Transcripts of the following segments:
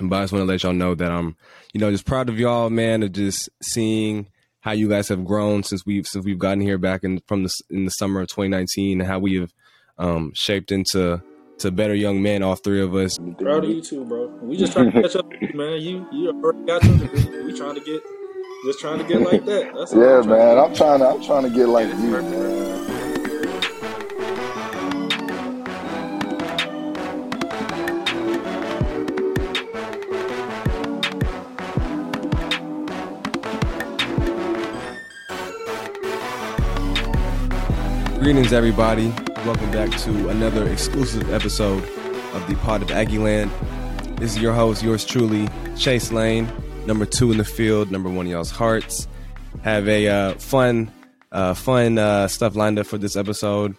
But I just want to let y'all know that I'm, you know, just proud of y'all, man, of just seeing how you guys have grown since we've since we've gotten here back in from the in the summer of 2019, and how we have um, shaped into to better young men, all three of us. Proud of you too, bro. We just trying to catch up, man. You you already got to. We trying to get just trying to get like that. That's yeah, man. I'm trying to I'm trying to get like you, man. Greetings, everybody. Welcome back to another exclusive episode of the Pod of Aggieland. This is your host, yours truly, Chase Lane, number two in the field, number one in y'all's hearts. Have a uh, fun, uh, fun uh, stuff lined up for this episode.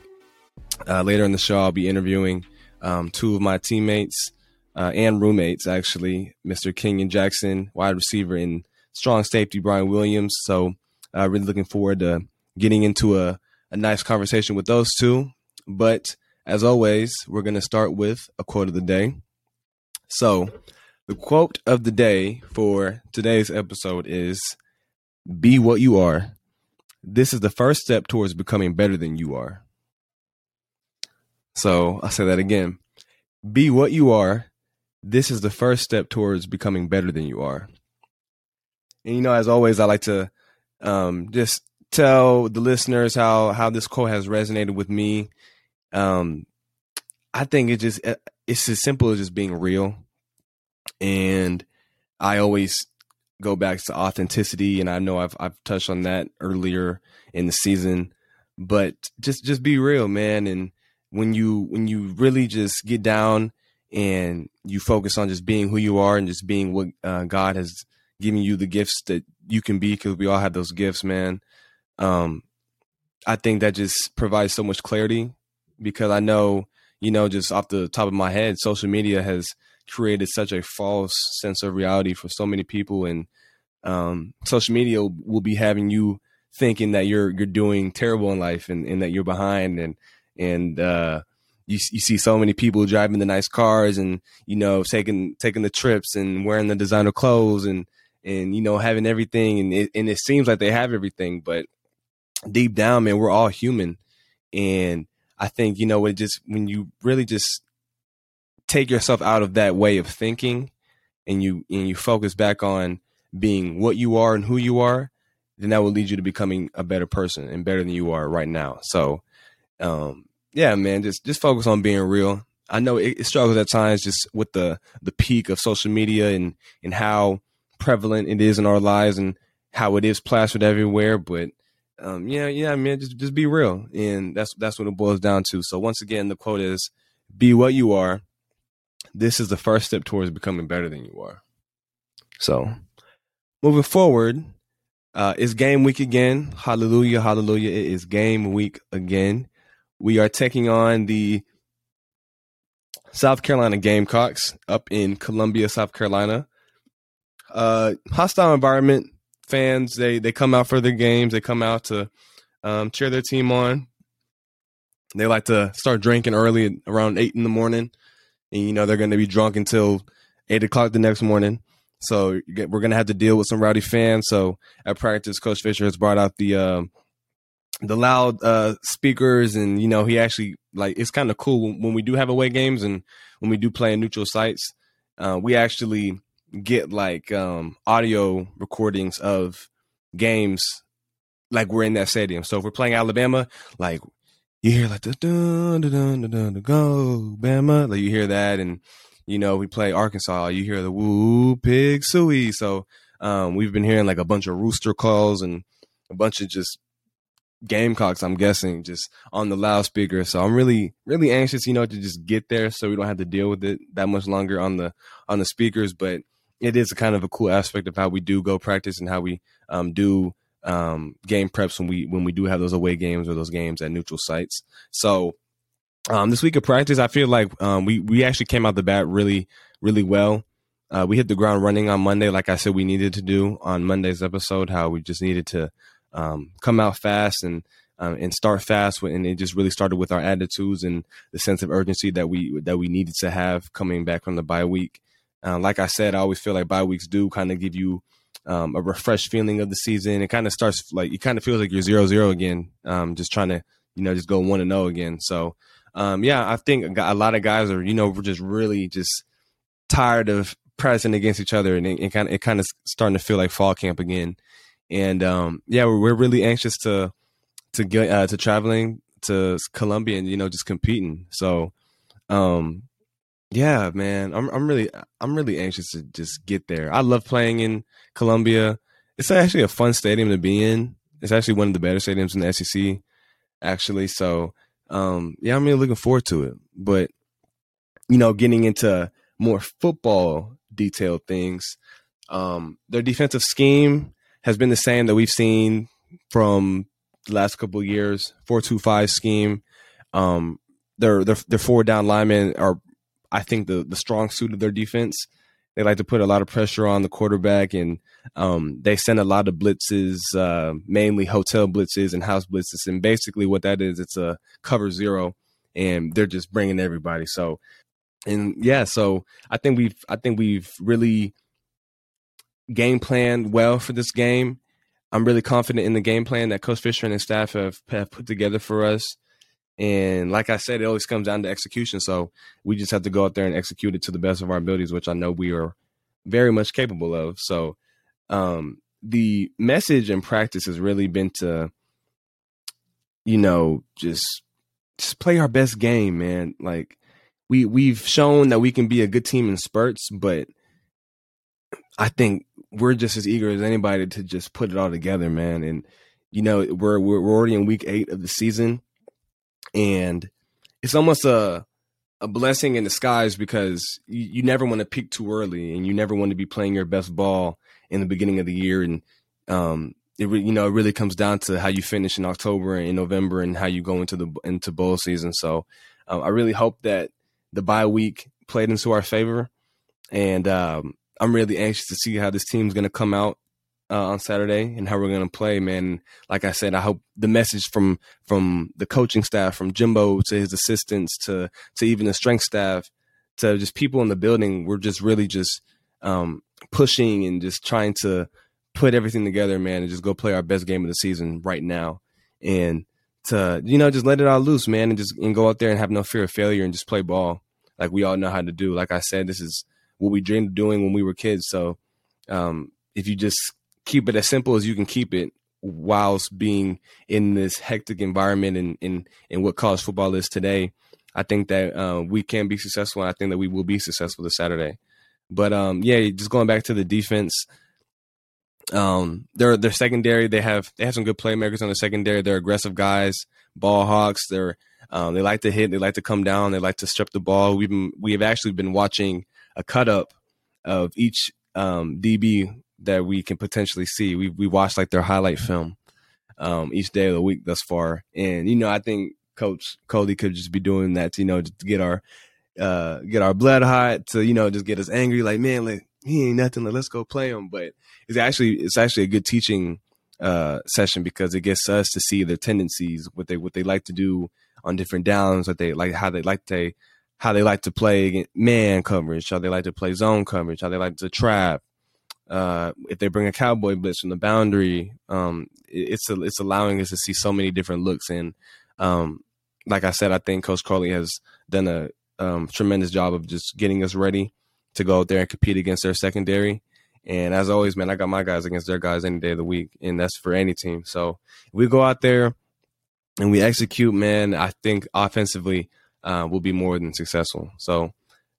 Uh, later in the show, I'll be interviewing um, two of my teammates uh, and roommates, actually, Mr. Kenyon Jackson, wide receiver, and strong safety Brian Williams. So, uh, really looking forward to getting into a a nice conversation with those two. But as always, we're going to start with a quote of the day. So, the quote of the day for today's episode is Be what you are. This is the first step towards becoming better than you are. So, I'll say that again. Be what you are. This is the first step towards becoming better than you are. And you know, as always, I like to um, just tell the listeners how how this quote has resonated with me. Um, I think it just it's as simple as just being real, and I always go back to authenticity, and I know I've I've touched on that earlier in the season, but just just be real, man. And when you when you really just get down and you focus on just being who you are and just being what uh, God has given you the gifts that you can be, because we all have those gifts, man. Um, I think that just provides so much clarity because I know, you know, just off the top of my head, social media has created such a false sense of reality for so many people, and um, social media will be having you thinking that you're you're doing terrible in life and, and that you're behind, and and uh, you you see so many people driving the nice cars and you know taking taking the trips and wearing the designer clothes and and you know having everything, and it, and it seems like they have everything, but deep down, man, we're all human. And I think, you know, it just when you really just take yourself out of that way of thinking and you and you focus back on being what you are and who you are, then that will lead you to becoming a better person and better than you are right now. So um yeah, man, just just focus on being real. I know it, it struggles at times just with the the peak of social media and and how prevalent it is in our lives and how it is plastered everywhere, but um, yeah, yeah, man, just just be real, and that's that's what it boils down to. So once again, the quote is, "Be what you are." This is the first step towards becoming better than you are. So, moving forward, uh, it's game week again. Hallelujah, hallelujah! It is game week again. We are taking on the South Carolina Gamecocks up in Columbia, South Carolina. Uh, hostile environment fans they they come out for their games. They come out to um, cheer their team on. They like to start drinking early around eight in the morning, and you know they're going to be drunk until eight o'clock the next morning. So we're going to have to deal with some rowdy fans. So at practice, Coach Fisher has brought out the uh, the loud uh, speakers, and you know he actually like it's kind of cool when we do have away games and when we do play in neutral sites. Uh, we actually get like um audio recordings of games like we're in that stadium. So if we're playing Alabama, like you hear like the dun dun dun dun, dun, go Bama, like you hear that, and you know we play Arkansas, you hear the woo pig suey. So um, we've been hearing like a bunch of rooster calls and a bunch of just Gamecocks, I'm guessing, just on the loudspeaker. So I'm really, really anxious, you know, to just get there so we don't have to deal with it that much longer on the on the speakers. But it is a kind of a cool aspect of how we do go practice and how we um, do um, game preps when we when we do have those away games or those games at neutral sites. So um, this week of practice, I feel like um, we we actually came out the bat really really well. Uh, we hit the ground running on Monday, like I said we needed to do on Monday's episode. How we just needed to um, come out fast and um, and start fast, and it just really started with our attitudes and the sense of urgency that we that we needed to have coming back from the bye week. Uh, like I said, I always feel like bye weeks do kind of give you um, a refreshed feeling of the season. It kind of starts like it kind of feels like you're zero zero again, um, just trying to you know just go one and zero oh again. So um, yeah, I think a lot of guys are you know we're just really just tired of pressing against each other, and it, kind of it kind of starting to feel like fall camp again. And um, yeah, we're, we're really anxious to to get uh, to traveling to Columbia and you know just competing. So um, yeah, man, I'm I'm really I'm really anxious to just get there. I love playing in Columbia. It's actually a fun stadium to be in. It's actually one of the better stadiums in the SEC, actually. So, um, yeah, I'm really looking forward to it. But you know, getting into more football detailed things, um, their defensive scheme has been the same that we've seen from the last couple years. Four two five scheme. Um, their their their four down linemen are I think the the strong suit of their defense. They like to put a lot of pressure on the quarterback, and um, they send a lot of blitzes, uh, mainly hotel blitzes and house blitzes. And basically, what that is, it's a cover zero, and they're just bringing everybody. So, and yeah, so I think we've I think we've really game planned well for this game. I'm really confident in the game plan that Coach Fisher and his staff have, have put together for us. And like I said, it always comes down to execution. So we just have to go out there and execute it to the best of our abilities, which I know we are very much capable of. So um, the message and practice has really been to, you know, just just play our best game, man. Like we we've shown that we can be a good team in spurts, but I think we're just as eager as anybody to just put it all together, man. And you know, we're we're already in week eight of the season and it's almost a a blessing in disguise because you, you never want to peak too early, and you never want to be playing your best ball in the beginning of the year, and um, it you know it really comes down to how you finish in October and in November, and how you go into the into bowl season. So um, I really hope that the bye week played into our favor, and um, I'm really anxious to see how this team's going to come out uh, on Saturday and how we're going to play, man. Like I said, I hope the message from from the coaching staff, from Jimbo to his assistants to to even the strength staff to just people in the building, we're just really just um, pushing and just trying to put everything together, man, and just go play our best game of the season right now, and to you know just let it all loose, man, and just and go out there and have no fear of failure and just play ball like we all know how to do. Like I said, this is what we dreamed of doing when we were kids. So um, if you just keep it as simple as you can keep it whilst being in this hectic environment and in in what college football is today. I think that uh, we can be successful. And I think that we will be successful this Saturday. But um, yeah, just going back to the defense, um, they're they're secondary. They have they have some good playmakers on the secondary. They're aggressive guys, ball hawks. They're um, they like to hit. They like to come down. They like to strip the ball. We've been we have actually been watching a cut up of each um, DB that we can potentially see. We we watched like their highlight film um, each day of the week thus far, and you know I think Coach Coley could just be doing that, to, you know, just to get our uh, get our blood hot, to you know just get us angry. Like man, like he ain't nothing. Like, let's go play him. But it's actually it's actually a good teaching uh, session because it gets us to see their tendencies, what they what they like to do on different downs, what they like, how they like to how they like to play man coverage, how they like to play zone coverage, how they like to trap, uh, if they bring a cowboy blitz from the boundary, um, it's a, it's allowing us to see so many different looks. And um, like I said, I think Coach Coley has done a um, tremendous job of just getting us ready to go out there and compete against their secondary. And as always, man, I got my guys against their guys any day of the week, and that's for any team. So we go out there and we execute, man. I think offensively uh, we'll be more than successful. So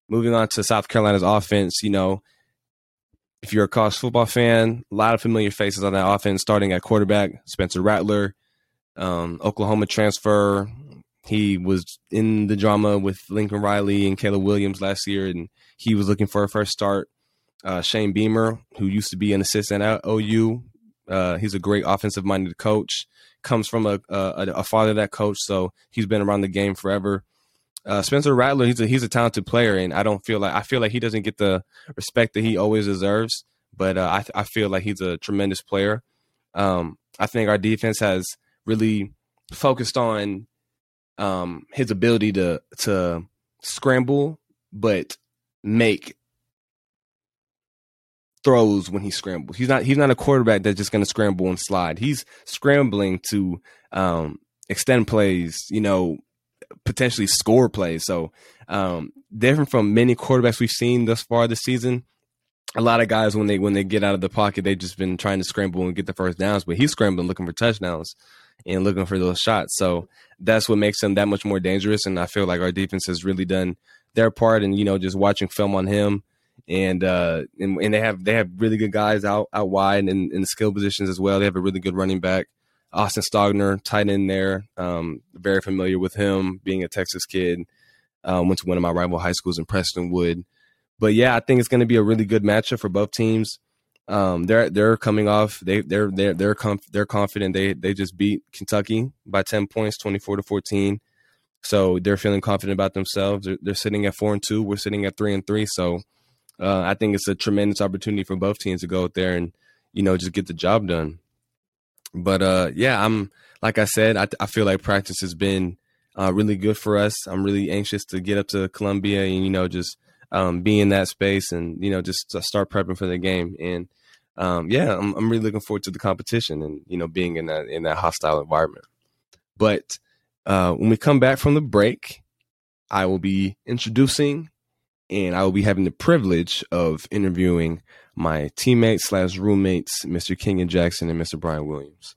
moving on to South Carolina's offense, you know, if you're a college football fan, a lot of familiar faces on that offense, starting at quarterback, Spencer Rattler, um, Oklahoma transfer. He was in the drama with Lincoln Riley and Caleb Williams last year, and he was looking for a first start. Uh, Shane Beamer, who used to be an assistant at OU, uh, he's a great offensive minded coach. Comes from a, a, a father that coach, so he's been around the game forever uh, Spencer Rattler, he's a he's a talented player, and I don't feel like I feel like he doesn't get the respect that he always deserves. But uh, I I feel like he's a tremendous player. Um, I think our defense has really focused on um, his ability to to scramble, but make throws when he scrambles. He's not he's not a quarterback that's just going to scramble and slide. He's scrambling to um, extend plays, you know, potentially score plays. So um, different from many quarterbacks we've seen thus far this season. A lot of guys when they when they get out of the pocket, they've just been trying to scramble and get the first downs, but he's scrambling looking for touchdowns and looking for those shots. So that's what makes him that much more dangerous. And I feel like our defense has really done their part. And you know, just watching film on him, and uh, and, and they have they have really good guys out out wide and in skill positions as well. They have a really good running back, Austin Stogner, tight end there. Um, very familiar with him, being a Texas kid. Um, went to one of my rival high schools in Prestonwood. But yeah, I think it's going to be a really good matchup for both teams. Um, they're they're coming off. They they're they're they're conf- they're confident. They they just beat Kentucky by ten points, twenty four to fourteen. So they're feeling confident about themselves. They're, they're, sitting at four and two. We're sitting at three and three. So uh, I think it's a tremendous opportunity for both teams to go out there and you know just get the job done. But uh, yeah, I'm like I said, I, I feel like practice has been uh, really good for us. I'm really anxious to get up to Columbia and you know just um, be in that space and you know just start prepping for the game. And um, yeah, I'm, I'm really looking forward to the competition and you know being in that in that hostile environment. But uh, when we come back from the break, I will be introducing and I will be having the privilege of interviewing my teammates slash roommates, Mr. Kenyon Jackson and Mr. Brian Williams.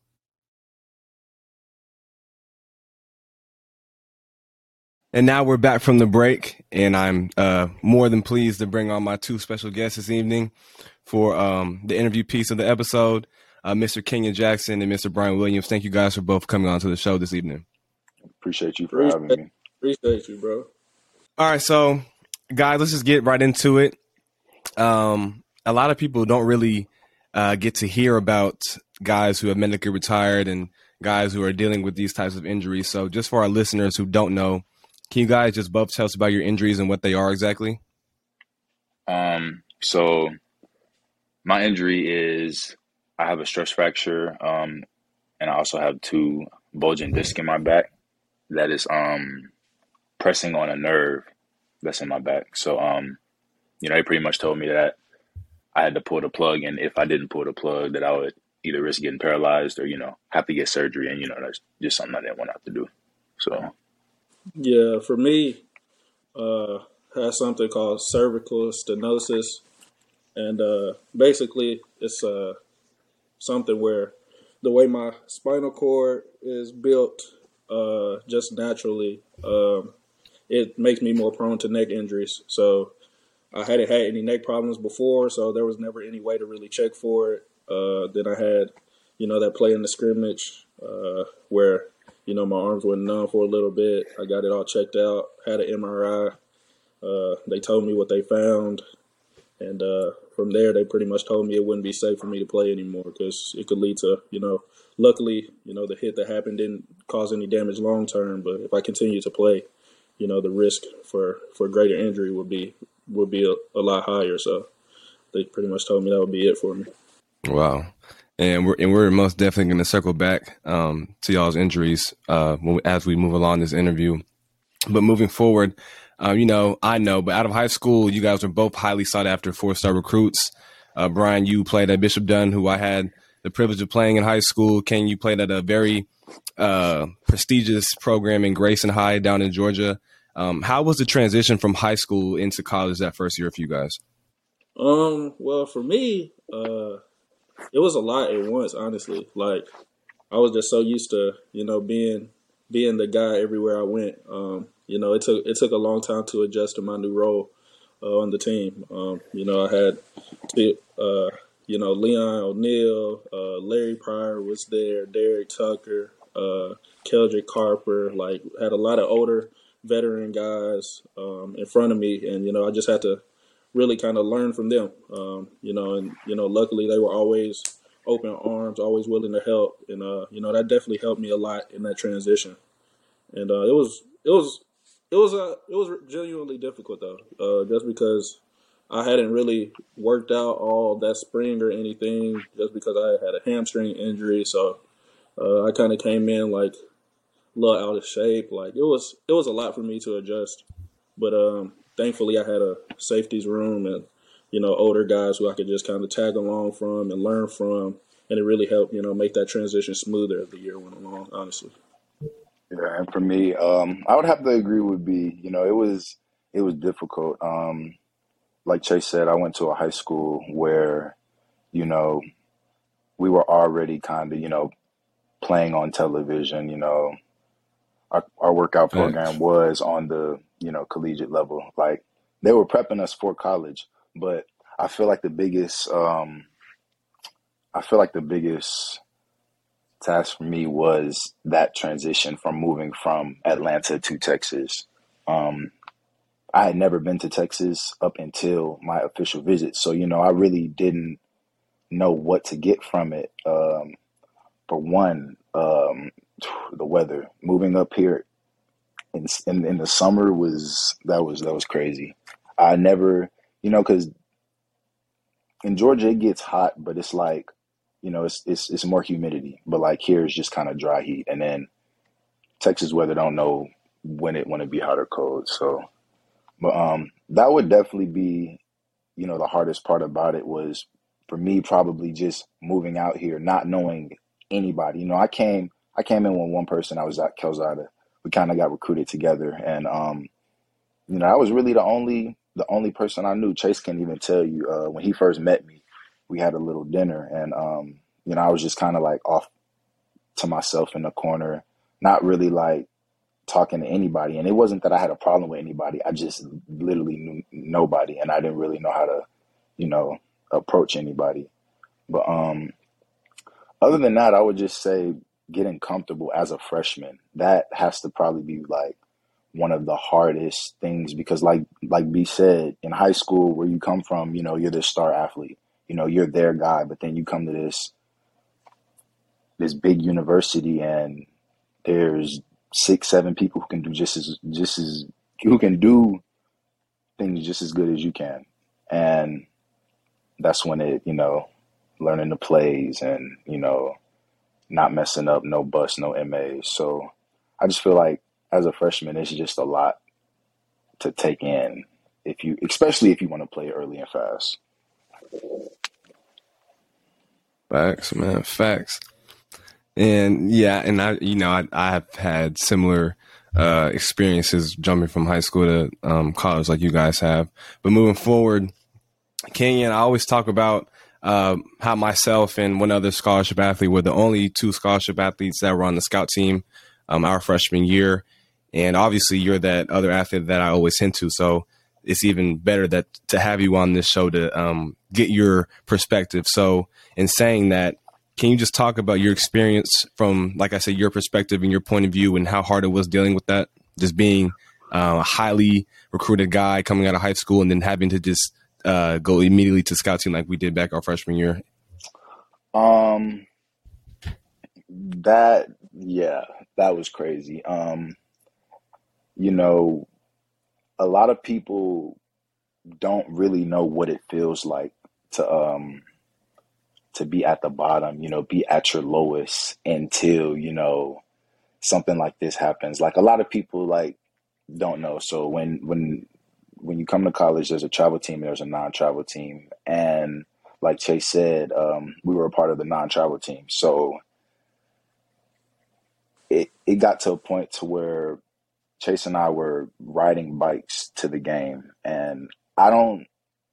And now we're back from the break, and I'm uh, more than pleased to bring on my two special guests this evening for um, the interview piece of the episode, uh, Mr. Kenyon Jackson and Mr. Brian Williams. Thank you guys for both coming on to the show this evening. Appreciate you for having me. Appreciate you, bro. All right, so guys, let's just get right into it. Um, a lot of people don't really uh, get to hear about guys who have medically retired and guys who are dealing with these types of injuries. So, just for our listeners who don't know, can you guys just both tell us about your injuries and what they are exactly? Um, so my injury is I have a stress fracture, um, and I also have two bulging discs in my back that is um pressing on a nerve that's in my back. So um, you know, they pretty much told me that I had to pull the plug, and if I didn't pull the plug, that I would either risk getting paralyzed or you know have to get surgery, and you know that's just something I didn't want to have to do. So yeah, for me, uh, has something called cervical stenosis, and uh, basically it's uh, something where the way my spinal cord is built, uh, just naturally, um, it makes me more prone to neck injuries. So I hadn't had any neck problems before, so there was never any way to really check for it. Uh, then I had, you know, that play in the scrimmage uh, where, you know, my arms went numb for a little bit. I got it all checked out, had an MRI. Uh, they told me what they found. And uh, from there, they pretty much told me it wouldn't be safe for me to play anymore because it could lead to, you know, luckily, you know, the hit that happened didn't cause any damage long term. But if I continue to play, you know, the risk for, for greater injury would be would be a, a lot higher. So they pretty much told me that would be it for me. Wow. And we're and we're most definitely going to circle back um, to y'all's injuries uh, as we move along this interview. But moving forward, um, you know, I know, but out of high school, you guys were both highly sought after four star recruits. Uh, Brian, you played at Bishop Dunne, who I had the privilege of playing in high school. Ken, you played at a very uh, prestigious program in Grayson High down in Georgia. Um, how was the transition from high school into college that first year for you guys? Um, well, for me, uh, it was a lot at once. Honestly, like I was just so used to you know being being the guy everywhere I went. Um, you know, it took it took a long time to adjust to my new role uh, on the team. Um, you know, I had to, uh, you know Leon O'Neal, uh, Larry Pryor was there, Derrick Tucker, uh, Keldrick Carper. Like had a lot of older veteran guys um, in front of me, and you know I just had to really kind of learn from them. Um, you know, and you know, luckily they were always open arms, always willing to help, and uh, you know that definitely helped me a lot in that transition. And uh, it was it was it was uh, it was genuinely difficult though, uh, just because I hadn't really worked out all that spring or anything, just because I had a hamstring injury. So uh, I kind of came in like a little out of shape. Like it was it was a lot for me to adjust, but um, thankfully I had a safeties room and you know, older guys who I could just kind of tag along from and learn from, and it really helped, you know, make that transition smoother as the year went along. Honestly. Yeah, and for me, um, I would have to agree with B. You know, it was it was difficult. Um, like Chase said, I went to a high school where, you know, we were already kind of, you know, playing on television. You know, our, our workout program was on the, you know, collegiate level. Like they were prepping us for college, but I feel like the biggest, um, I feel like the biggest task for me was that transition from moving from Atlanta to Texas. Um, I had never been to Texas up until my official visit, so you know I really didn't know what to get from it. Um, for one, um, the weather. Moving up here in, in in the summer was that was that was crazy. I never, you know, because in Georgia it gets hot, but it's like, you know, it's it's it's more humidity. But like here it's just kind of dry heat, and then Texas weather don't know when it when it be hot or cold. So but um, that would definitely be, you know, the hardest part about it was for me probably just moving out here, not knowing anybody. You know, I came I came in with one person. I was at Kelzada. We kind of got recruited together, and um, you know, I was really the only the only person I knew. Chase can't even tell you uh, when he first met me. We had a little dinner, and um, you know, I was just kind of like off to myself in the corner, not really like talking to anybody. And it wasn't that I had a problem with anybody. I just literally knew nobody and I didn't really know how to, you know, approach anybody. But um other than that, I would just say getting comfortable as a freshman. That has to probably be like one of the hardest things because like like B said, in high school where you come from, you know, you're this star athlete. You know, you're their guy, but then you come to this this big university and there's six, seven people who can do just as just as who can do things just as good as you can. And that's when it, you know, learning the plays and, you know, not messing up, no bust, no MAs. So I just feel like as a freshman, it's just a lot to take in if you, especially if you want to play early and fast. Facts, man. Facts. And yeah, and I, you know, I, I have had similar uh, experiences jumping from high school to um, college, like you guys have. But moving forward, Kenyon, I always talk about uh, how myself and one other scholarship athlete were the only two scholarship athletes that were on the scout team um, our freshman year. And obviously, you're that other athlete that I always hint to. So it's even better that to have you on this show to um, get your perspective. So, in saying that, can you just talk about your experience from, like I said, your perspective and your point of view and how hard it was dealing with that? Just being uh, a highly recruited guy coming out of high school and then having to just uh, go immediately to scouting like we did back our freshman year. Um, that yeah, that was crazy. Um, you know, a lot of people don't really know what it feels like to um to be at the bottom, you know, be at your lowest until, you know, something like this happens. Like a lot of people like don't know. So when when when you come to college, there's a travel team, there's a non-travel team, and like Chase said, um, we were a part of the non-travel team. So it it got to a point to where Chase and I were riding bikes to the game, and I don't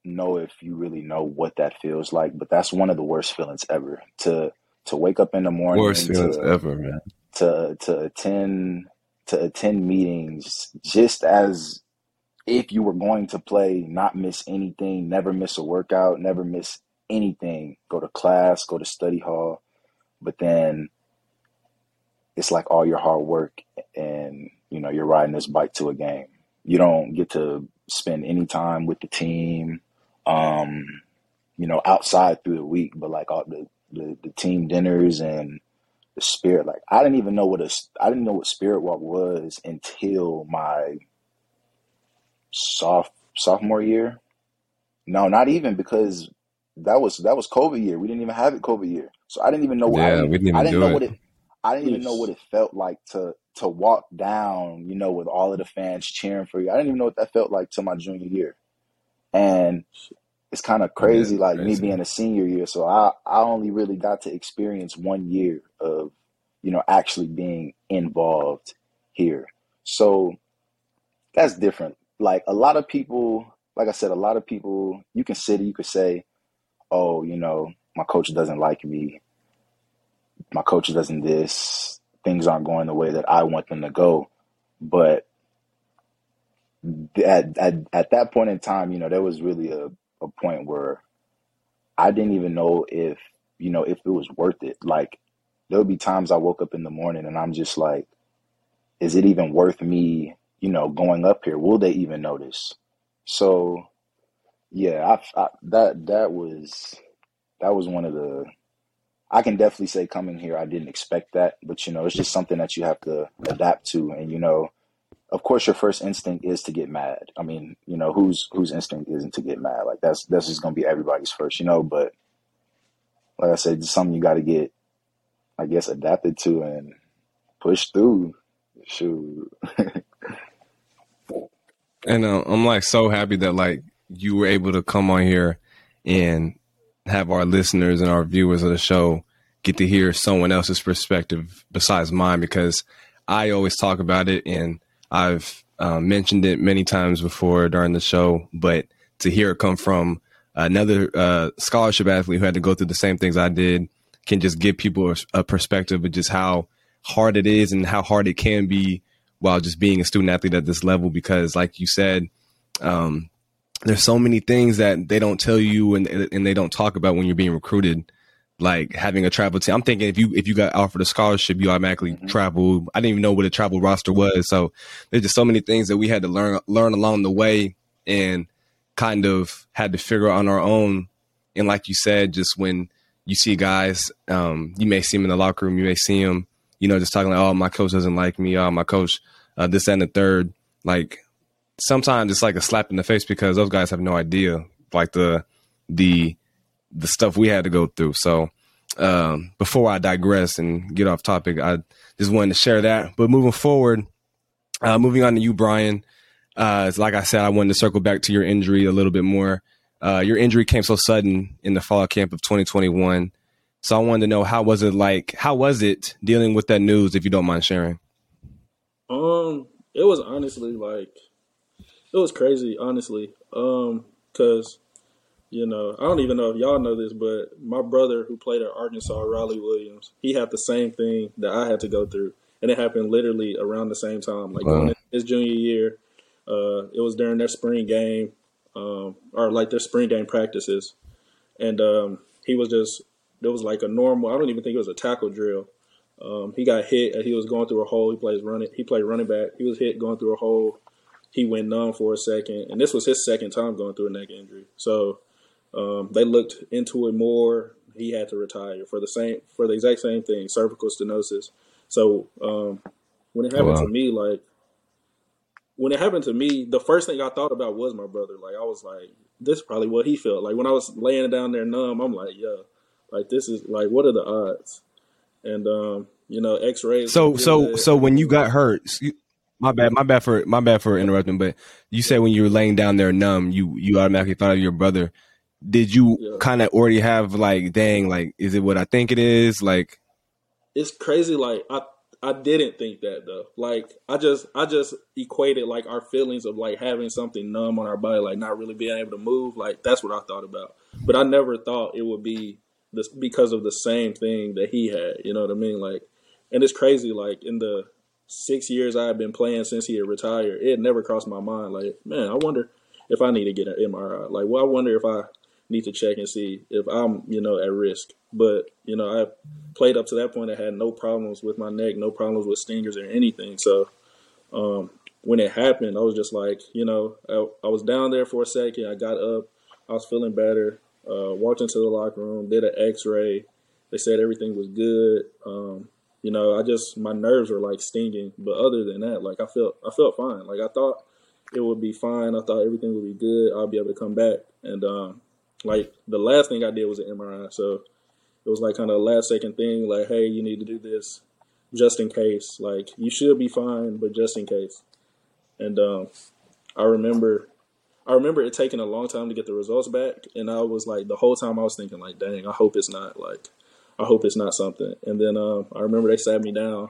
know if you really know what that feels like, but that's one of the worst feelings ever. To to wake up in the morning, worst feelings to, ever, man. To to attend to attend meetings just as if you were going to play, not miss anything, never miss a workout, never miss anything. Go to class, go to study hall, but then it's like all your hard work and you know you're riding this bike to a game. You don't get to spend any time with the team um, you know, outside through the week, but like all the, the, the team dinners and the spirit, like I didn't even know what a, I didn't know what spirit walk was until my soft sophomore year. No, not even because that was that was COVID year. We didn't even have it COVID year, so I didn't even know. What, Yeah, I didn't, we didn't I even didn't do know it. what it. I didn't even know what it felt like to to walk down, you know, with all of the fans cheering for you. I didn't even know what that felt like till my junior year, and it's kind of crazy. Like me crazy. being a senior year, so I I only really got to experience one year of you know actually being involved here. So that's different. Like a lot of people, like I said, a lot of people, you can sit, you could say, oh, you know, my coach doesn't like me, my coach doesn't this, things aren't going the way that I want them to go. But at at, at that point in time, you know, there was really a, a point where I didn't even know if, you know, if it was worth it. Like there would be times I woke up in the morning and I'm just like, is it even worth me, you know, going up here? Will they even notice? So yeah, I, I that that was that was one of the I can definitely say coming here I didn't expect that, but you know, it's just something that you have to adapt to and you know, of course your first instinct is to get mad. I mean, you know, whose whose instinct isn't to get mad? Like that's that's just gonna be everybody's first, you know, but like I said, it's something you gotta get I guess adapted to and push through. Shoot. And uh, I'm like so happy that like you were able to come on here and have our listeners and our viewers of the show get to hear someone else's perspective besides mine because I always talk about it and I've uh, mentioned it many times before during the show, but to hear it come from another uh, scholarship athlete who had to go through the same things I did can just give people a, a perspective of just how hard it is and how hard it can be while just being a student athlete at this level because like you said um, there's so many things that they don't tell you and and they don't talk about when you're being recruited. Like having a travel team i'm thinking if you if you got offered a scholarship you automatically Mhm. travel. I didn't even know what a travel roster was. So there's just so many things that we had to learn learn along the way and kind of had to figure out on our own. And like you said just when you see guys um, you may see them in the locker room you may see them you know just talking like oh my coach doesn't like me oh my coach uh, this and the third like sometimes it's like a slap in the face because those guys have no idea like the the the stuff we had to go through. So um, before I digress and get off topic, I just wanted to share that. But moving forward, uh, moving on to you, Brian. Uh, like I said, I wanted to circle back to your injury a little bit more. Uh, your injury came so sudden in the fall camp of 2021. So I wanted to know how was it like? How was it dealing with that news? If you don't mind sharing. Um, it was honestly like it was crazy, honestly. Um, cause you know I don't even know if y'all know this, but my brother who played at Arkansas, Riley Williams, he had the same thing that I had to go through, and it happened literally around the same time, like Wow. his junior year. Uh, it was during their spring game, um, or like their spring game practices, and um, he was just there was like a normal. I don't even think it was a tackle drill. Um, he got hit and he was going through a hole. He plays running. He played running back. He was hit going through a hole. He went numb for a second, and this was his second time going through a neck injury. So um, they looked into it more. He had to retire for the same for the exact same thing, cervical stenosis. So um, when it happened Wow. to me, like when it happened to me, the first thing I thought about was my brother. Like I was like, this is probably what he felt. Like when I was laying down there numb, I'm like, yeah, like this is like what are the odds? And um, you know, X-rays. So so good. so when you got hurt, my bad, my bad for my bad for interrupting, but you said when you were laying down there numb, you you automatically thought of your brother. Did you Yeah. kind of already have like, dang, like, is it what I think it is? Like, it's crazy like i i didn't think that though like i just i just equated like our feelings of like having something numb on our body like not really being able to move like that's what i thought about but i never thought it would be this because of the same thing that he had you know what i mean like and it's crazy like in the six years i've been playing since he had retired it never crossed my mind like man i wonder if i need to get an mri like well i wonder if i need to check and see if i'm you know at risk but you know i played up to that point. I had no problems with my neck, no problems with stingers or anything. So um, when it happened, I was just like, you know, I, I was down there for a second. I got up, I was feeling better. Uh, walked into the locker room, did an X-ray. They said everything was good. Um, you know, I just my nerves were like stinging, but other than that, like I felt I felt fine. Like I thought it would be fine. I thought everything would be good. I'll be able to come back. And um, like the last thing I did was an MRI. So it was like kind of a last second thing, like, hey, you need to do this just in case. Like you should be fine, but just in case. And um, I remember, I remember it taking a long time to get the results back, and I was like, the whole time I was thinking like, dang, I hope it's not like, I hope it's not something. And then um, I remember they sat me down,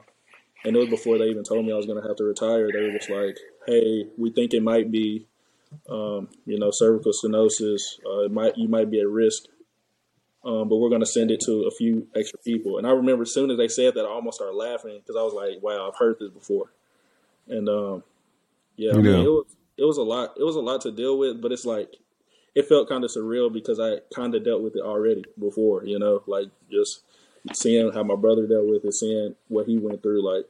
and it was before they even told me I was gonna have to retire. They were just like, hey, we think it might be, um, you know, cervical stenosis. Uh, it might you might be at risk um, but we're going to send it to a few extra people. And I remember as soon as they said that, I almost started laughing because I was like, "Wow, I've heard this before." And um, yeah, I mean, it was it was a lot. It was a lot to deal with, but it's like it felt kind of surreal because I kind of dealt with it already before. You know, like just seeing how my brother dealt with it, seeing what he went through. Like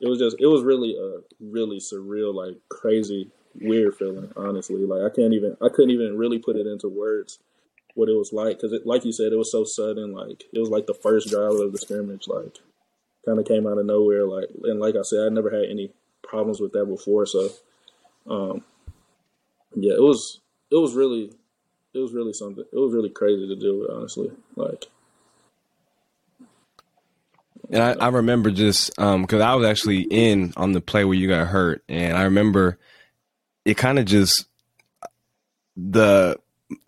it was just it was really a really surreal, like crazy, weird feeling. Honestly, like I can't even I couldn't even really put it into words what it was like because, like you said, it was so sudden. Like it was like the first drive of the scrimmage. Like kind of came out of nowhere. Like and like I said, I never had any problems with that before. So, um, yeah, it was it was really it was really something. It was really crazy to deal with, honestly. Like. And I, I remember just because um, I was actually in on the play where you got hurt, and I remember it kind of just the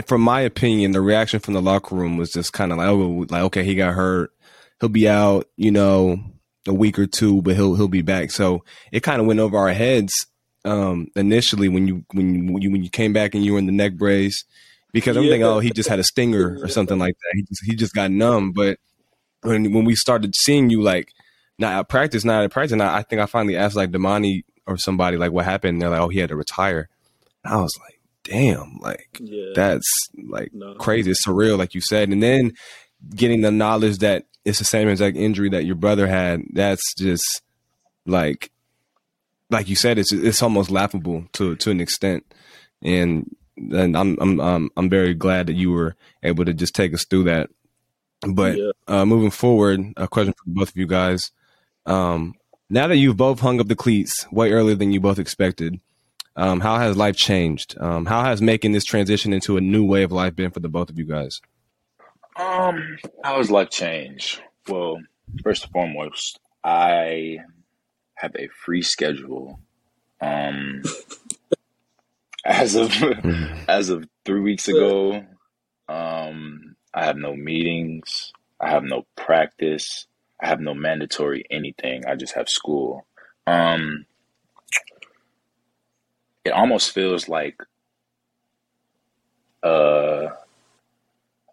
from my opinion, the reaction from the locker room was just kind of like, oh, like okay, he got hurt, he'll be out, you know, a week or two, but he'll he'll be back. So it kind of went over our heads um, initially when you when you when you came back and you were in the neck brace because I'm yeah. thinking, oh, he just had a stinger or something like that. He just he just got numb. But when when we started seeing you like not at practice, not at practice, I, I think I finally asked like Demani or somebody like what happened. And they're like, oh, he had to retire. And I was like damn, like yeah. that's like no. crazy. It's surreal, like you said. And then getting the knowledge that it's the same exact injury that your brother had, that's just like like you said, it's it's almost laughable to to an extent. And and I'm I'm I'm I'm very glad that you were able to just take us through that. But yeah. uh, moving forward, a question for both of you guys. Um, now that you've both hung up the cleats way earlier than you both expected, um, how has life changed? Um, how has making this transition into a new way of life been for the both of you guys? Um, how has life changed? Well, first and foremost, I have a free schedule. Um, as of as of three weeks ago, um, I have no meetings. I have no practice. I have no mandatory anything. I just have school. Um, it almost feels like uh,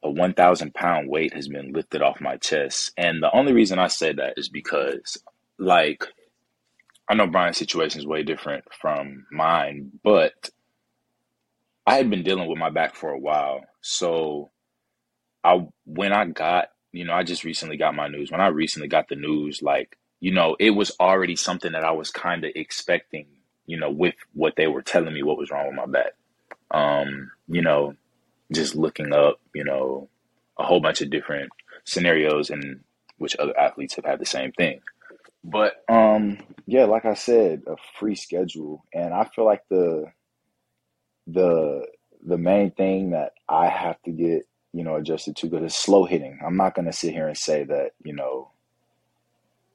a 1,000 pound weight has been lifted off my chest. And the only reason I say that is because, like, I know Brian's situation is way different from mine, but I had been dealing with my back for a while. So, I when I got, you know, I just recently got my news. When I recently got the news, like, you know, it was already something that I was kind of expecting you know, with what they were telling me what was wrong with my back. Um, you know, just looking up, you know, a whole bunch of different scenarios in which other athletes have had the same thing. But um yeah, like I said, a free schedule and I feel like the the the main thing that I have to get, you know, adjusted to because it's slow hitting. I'm not to sit here and say that, you know,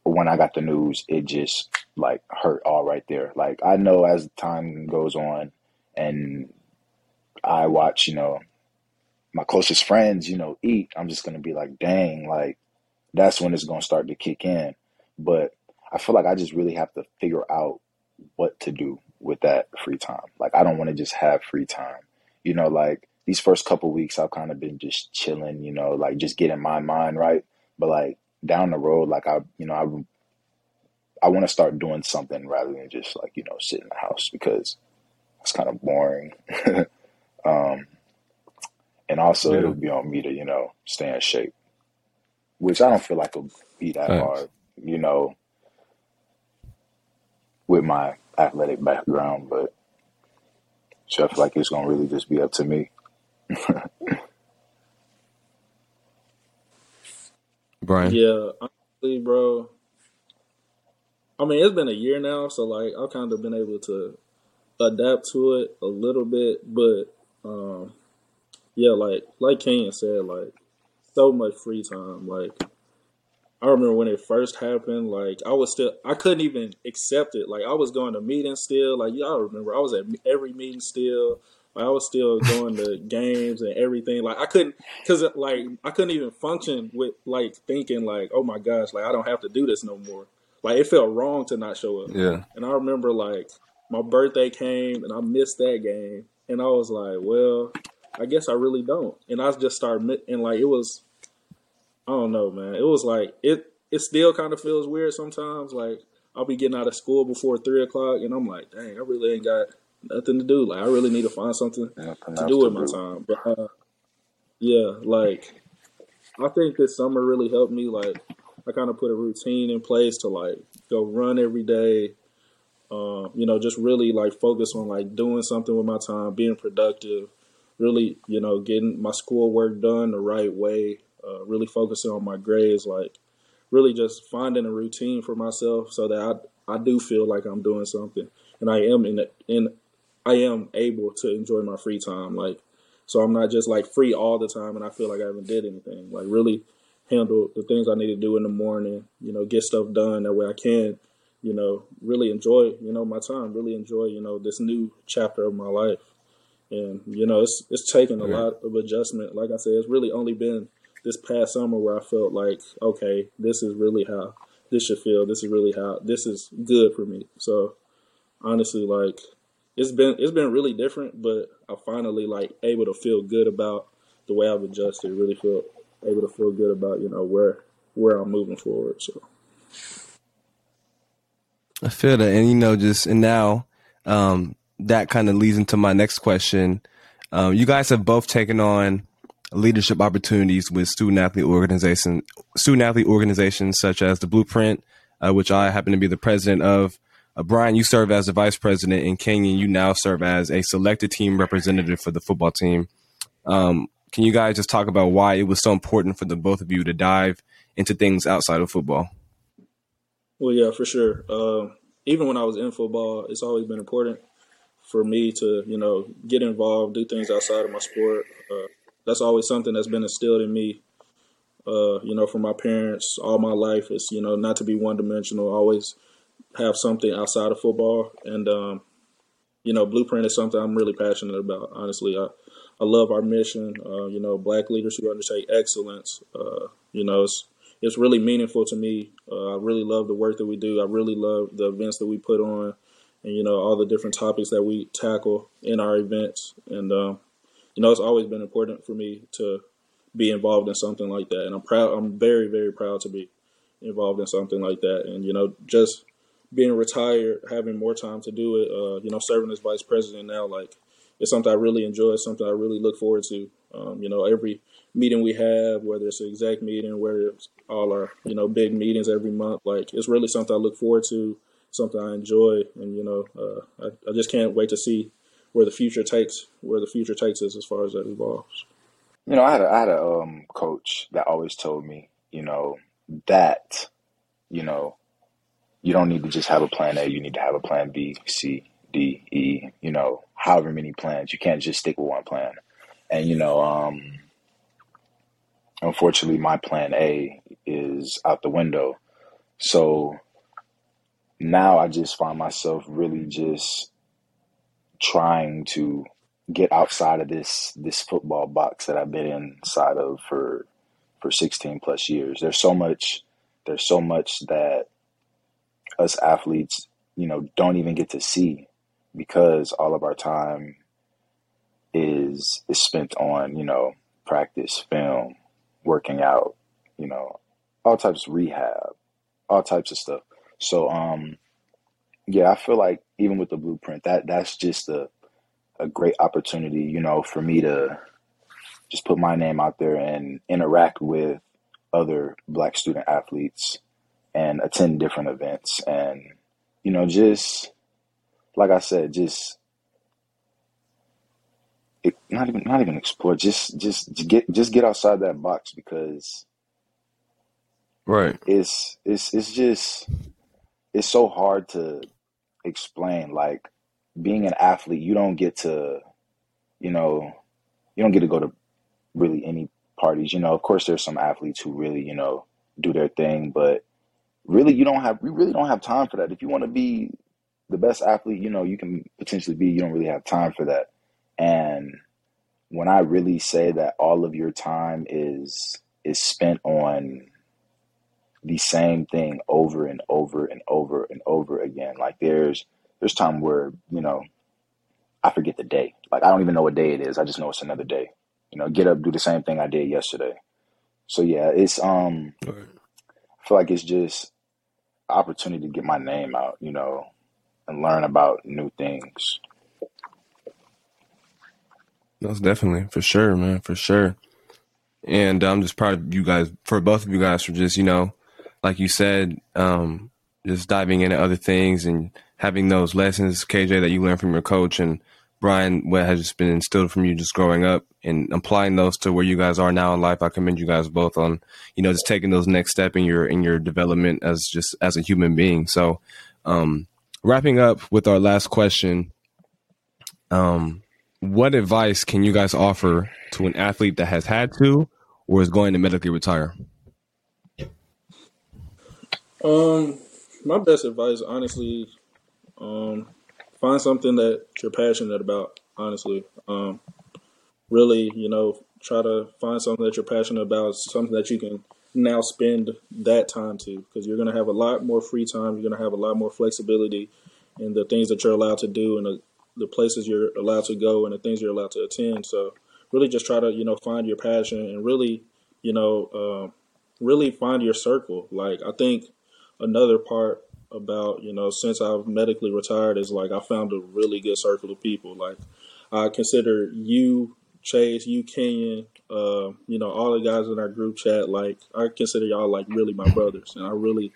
when I got the news, it just like hurt all right there. Like I know as time goes on and I watch, you know, my closest friends, you know, eat, I'm just gonna be like, dang, like that's when it's gonna start to kick in. But I feel like I just really have to figure out what to do with that free time. Like I don't want to just have free time. You know, like these first couple weeks I've kind of been just chilling, you know, like just getting my mind right. But like down the road, like I, you know, I, I want to start doing something rather than just like you know sit in the house because it's kind of boring. um, and also yeah. it'll be on me to you know stay in shape, which I don't feel like it'll be that Thanks. hard, you know, with my athletic background. But so I feel like it's gonna really just be up to me. Brian? Yeah, honestly, bro. I mean, it's been a year now, so like I've kind of been able to adapt to it a little bit, but um, yeah, like like Kenyon said, like so much free time. Like I remember when it first happened, like I was still I couldn't even accept it. Like I was going to meetings still. Like y'all remember, I was at every meeting still. Like, I was still going to games and everything. Like I couldn't, cause uh, like I couldn't even function with like thinking like, oh my gosh, like I don't have to do this no more. Like it felt wrong to not show up. Yeah. And I remember like my birthday came and I missed that game, and I was like, well, I guess I really don't. And I just started and like it was, I don't know, man. It was like it. It still kind of feels weird sometimes. Like I'll be getting out of school before three o'clock, and I'm like, dang, I really ain't got nothing to do. Like I really need to find something to do with my time. But uh, yeah, like I think this summer really helped me. Like I kind of put a routine in place to like go run every day. Uh, you know, just really like focus on like doing something with my time, being productive, really, you know, getting my schoolwork done the right way, uh, really focusing on my grades, like really just finding a routine for myself so that I, I do feel like I'm doing something and I am in in I am able to enjoy my free time. Like, so I'm not just like free all the time and I feel like I haven't did anything. Like, really handle the things I need to do in the morning. You know, get stuff done that way I can. You know, really enjoy you know my time. Really enjoy you know this new chapter of my life. And you know, it's it's taken a lot of adjustment. Like I said, it's really only been this past summer where I felt like, okay, this is really how this should feel. This is really how this is good for me. So honestly, like it's been it's been really different, but I finally like able to feel good about the way I've adjusted. Really feel able to feel good about you know where where I'm moving forward. So I feel that, and you know, just and now um, that kind of leads into my next question. Um, you guys have both taken on leadership opportunities with student athlete organization student athlete organizations such as the Blueprint, uh, which I happen to be the president of. Uh, Brian, you serve as the vice president, and Kenyon, you now serve as a selected team representative for the football team. Um, can you guys just talk about why it was so important for the both of you to dive into things outside of football? Well, yeah, for sure. Uh, even when I was in football, it's always been important for me to, you know, get involved, do things outside of my sport. Uh, that's always something that's been instilled in me, uh, you know, from my parents all my life. Is you know not to be one dimensional, always have something outside of football. And, um, you know, Blueprint is something I'm really passionate about. Honestly, I, I love our mission. Uh, you know, black leaders who undertake excellence. Uh, you know, it's it's really meaningful to me. Uh, I really love the work that we do. I really love the events that we put on, and you know, all the different topics that we tackle in our events. And um, you know, it's always been important for me to be involved in something like that. And I'm proud. I'm very, very proud to be involved in something like that. And you know, just being retired, having more time to do it, uh, you know, serving as vice president now, like it's something I really enjoy. Something I really look forward to. Um, you know, every meeting we have, whether it's an exec meeting, whether it's all our, you know, big meetings every month, like it's really something I look forward to, something I enjoy. And, you know, uh, I, I just can't wait to see where the future takes, where the future takes us as far as that evolves. You know, I had a, I had a um, coach that always told me, you know, that, you know, you don't need to just have a plan A. You need to have a plan B, C, D, E. You know, however many plans. You can't just stick with one plan. And you know, um, unfortunately, my plan A is out the window. So now I just find myself really just trying to get outside of this this football box that I've been inside of for for 16 plus years. There's so much there's so much that us athletes, you know, don't even get to see because all of our time is is spent on, you know, practice, film, working out, you know, all types of rehab, all types of stuff. So um yeah, I feel like even with the blueprint, that that's just a a great opportunity, you know, for me to just put my name out there and interact with other black student athletes and attend different events and you know just like I said just it, not even not even explore just just get just get outside that box because right. it's it's it's just it's so hard to explain like being an athlete you don't get to you know you don't get to go to really any parties you know of course there's some athletes who really you know do their thing but really you don't have we really don't have time for that. If you want to be the best athlete, you know, you can potentially be, you don't really have time for that. And when I really say that all of your time is is spent on the same thing over and over and over and over again, like there's there's time where, you know, I forget the day. Like I don't even know what day it is. I just know it's another day. You know, get up, do the same thing I did yesterday. So yeah, it's um Right. I feel like it's just opportunity to get my name out, you know, and learn about new things. Most definitely, for sure, man, for sure. And I'm just proud of you guys, for both of you guys, for just you know, like you said, um, just diving into other things and having those lessons, KJ, that you learned from your coach, and Brian, what has just been instilled from you just growing up, and applying those to where you guys are now in life. I commend you guys both on, you know, just taking those next step in your in your development as just as a human being. So, um, wrapping up with our last question. Um, what advice can you guys offer to an athlete that has had to or is going to medically retire? Um, my best advice, honestly, um, find something that you're passionate about. Honestly, um, really, you know, try to find something that you're passionate about, something that you can now spend that time to, because you're to have a lot more free time. You're to have a lot more flexibility in the things that you're allowed to do and the, the places you're allowed to go and the things you're allowed to attend. So, really, just try to, you know, find your passion and really, you know, um, really find your circle. Like, I think another part about you know since I've medically retired is like I found a really good circle of people. Like I consider you, Chase, you, Kenyon, uh, you know all the guys in our group chat. Like I consider y'all like really my brothers, and I really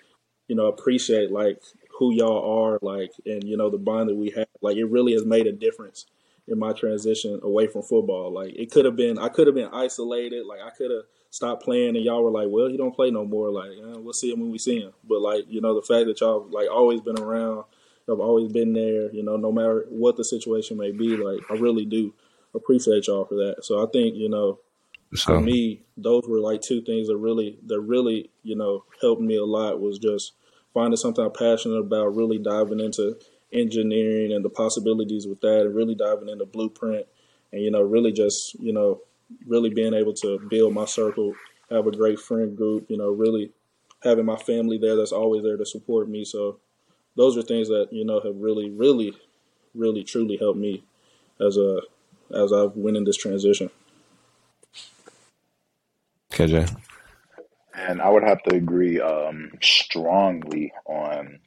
you know appreciate like who y'all are. Like and you know the bond that we have. Like it really has made a difference in my transition away from football. Like it could have been I could have been isolated. Like I could have stopped playing and y'all were like, well, he don't play no more. Like eh, we'll see him when we see him. But like you know the fact that y'all like always been around, I've always been there. You know no matter what the situation may be. Like I really do appreciate y'all for that. So I think you know for me those were like two things that really that really you know helped me a lot was just finding something I'm passionate about, really diving into engineering and the possibilities with that, and really diving into blueprint, and you know really just you know really being able to build my circle, have a great friend group, you know, really having my family there that's always there to support me. So those are things that, you know, have really, really, really truly helped me as a as I've went in this transition. KJ. And I would have to agree um, strongly on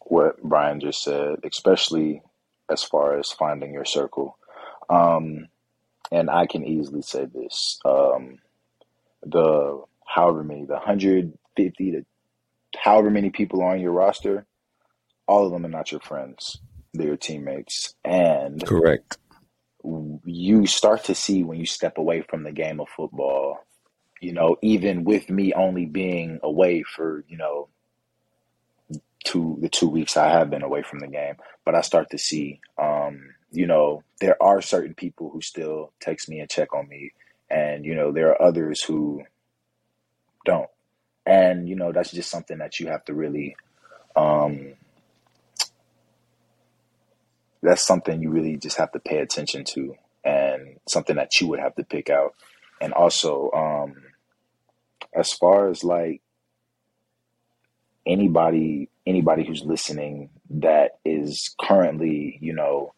what Brian just said, especially as far as finding your circle. Um, and I can easily say this: um, the however many, the 150 to however many people on your roster, all of them are not your friends; they're your teammates, and Correct. you start to see when you step away from the game of football. You know, even with me only being away for you know two the two weeks I have been away from the game, but I start to see, um, you know, there are certain people who still text me and check on me, and you know, there are others who don't, and you know, that's just something that you have to really, um, that's something you really just have to pay attention to, and something that you would have to pick out, and also, um, as far as like anybody anybody who's listening that is currently you know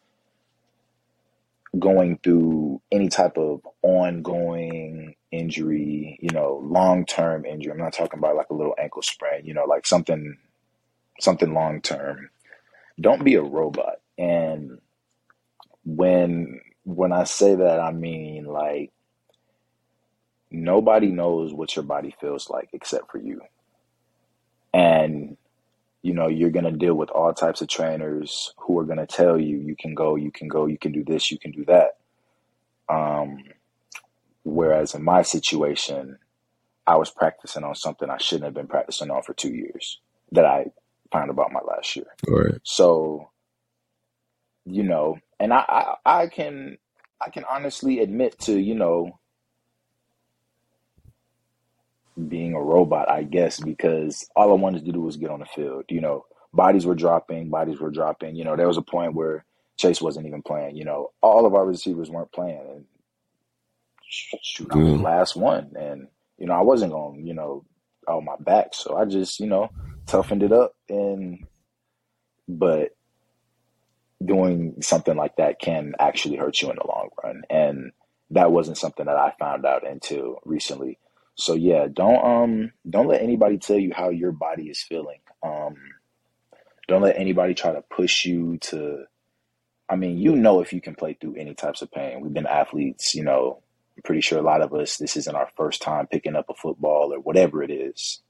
going through any type of ongoing injury you know long-term injury. I'm not talking about like a little ankle sprain you know like something something long term don't be a robot. And when when i say that i mean like nobody knows what your body feels like except for you. And you know you're going to deal with all types of trainers who are going to tell you you can go you can go you can do this you can do that um whereas in my situation i was practicing on something i shouldn't have been practicing on for 2 years that i found about my last year Correct. so you know and i i, I can i can honestly admit to you know being a robot, I guess, because all I wanted to do was get on the field. You know, bodies were dropping, bodies were dropping. You know, there was a point where Chase wasn't even playing. You know, all of our receivers weren't playing, and shoot, I was the mm. last one, and you know, I wasn't going, you know, on my back, so I just, you know, toughened it up, and but doing something like that can actually hurt you in the long run, and that wasn't something that I found out until recently. So yeah, don't um don't let anybody tell you how your body is feeling. Um don't let anybody try to push you to I mean, you know if you can play through any types of pain. We've been athletes, you know, I'm pretty sure a lot of us this isn't our first time picking up a football or whatever it is.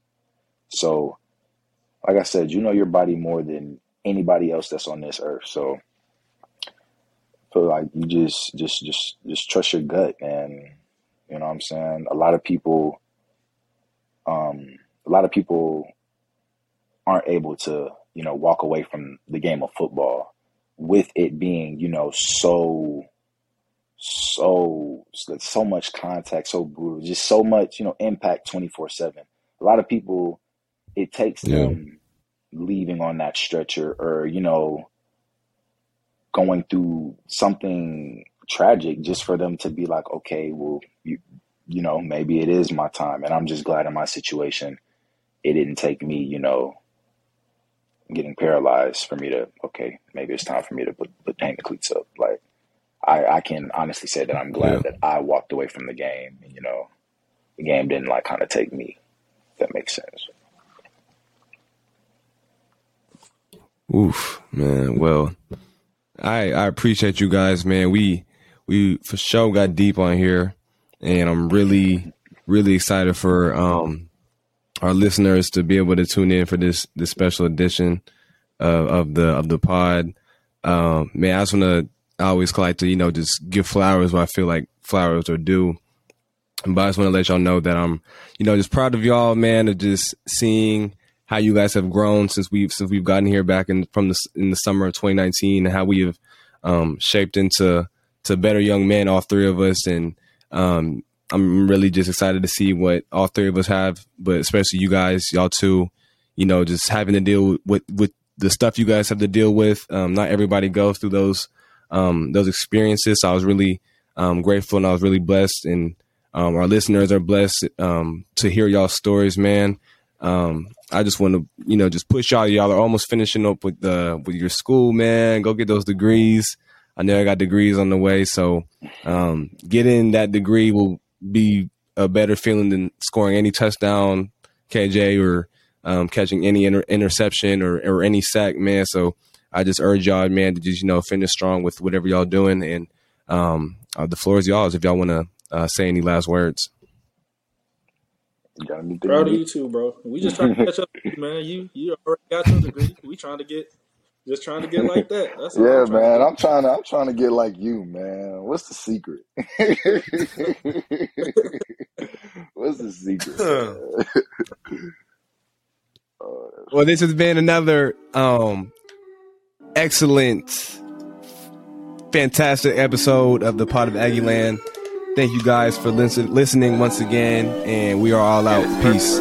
So like I said, you know your body more than anybody else that's on this earth. So feel like you just just just just trust your gut and you know what I'm saying? A lot of people um a lot of people aren't able to, you know, walk away from the game of football with it being, you know, so so so much contact, so brutal, just so much, you know, impact 24/7. A lot of people it takes Yeah. them leaving on that stretcher or, you know, going through something tragic just for them to be like, okay, well, you, you know, maybe it is my time. And I'm just glad in my situation, it didn't take me, you know, getting paralyzed for me to, okay, maybe it's time for me to put, put hang the cleats up. Like, I, I can honestly say that I'm glad Yeah. that I walked away from the game. And, you know, the game didn't like kind of take me. If that makes sense. Oof, man. Well, I I appreciate you guys, man. We we for sure got deep on here, and I'm really really excited for um our listeners to be able to tune in for this this special edition of, of the of the pod. Um, man, I just want to always like to you know just give flowers when I feel like flowers are due. But I just want to let y'all know that I'm, you know, just proud of y'all, man, of just seeing how you guys have grown since we've since we've gotten here back in from the in the summer of 2019, and how we have um, shaped into to better young men, all three of us, and um, I'm really just excited to see what all three of us have, but especially you guys, y'all too, you know, just having to deal with with the stuff you guys have to deal with. Um, not everybody goes through those um, those experiences. So I was really um, grateful and I was really blessed, and um, our listeners are blessed um, to hear y'all stories, man. Um, I just want to, you know, just push y'all. Y'all are almost finishing up with the with your school, man. Go get those degrees. I know I got degrees on the way, so um, getting that degree will be a better feeling than scoring any touchdown, KJ, or um, catching any inter- interception or, or any sack, man. So I just urge y'all, man, to just you know finish strong with whatever y'all doing, and um, uh, the floor is y'all's if y'all want to uh, say any last words. You got? Proud of you too, bro. We just trying to catch up, to you, man. You you already got your degree. We trying to get, just trying to get like that. That's Yeah, I'm man. to I'm trying to I'm trying to get like you, man. What's the secret? What's the secret? Uh, Well, this has been another um, excellent, fantastic episode of the Pod of Aggieland. Thank you guys for listen- listening once again, and we are all out. Peace.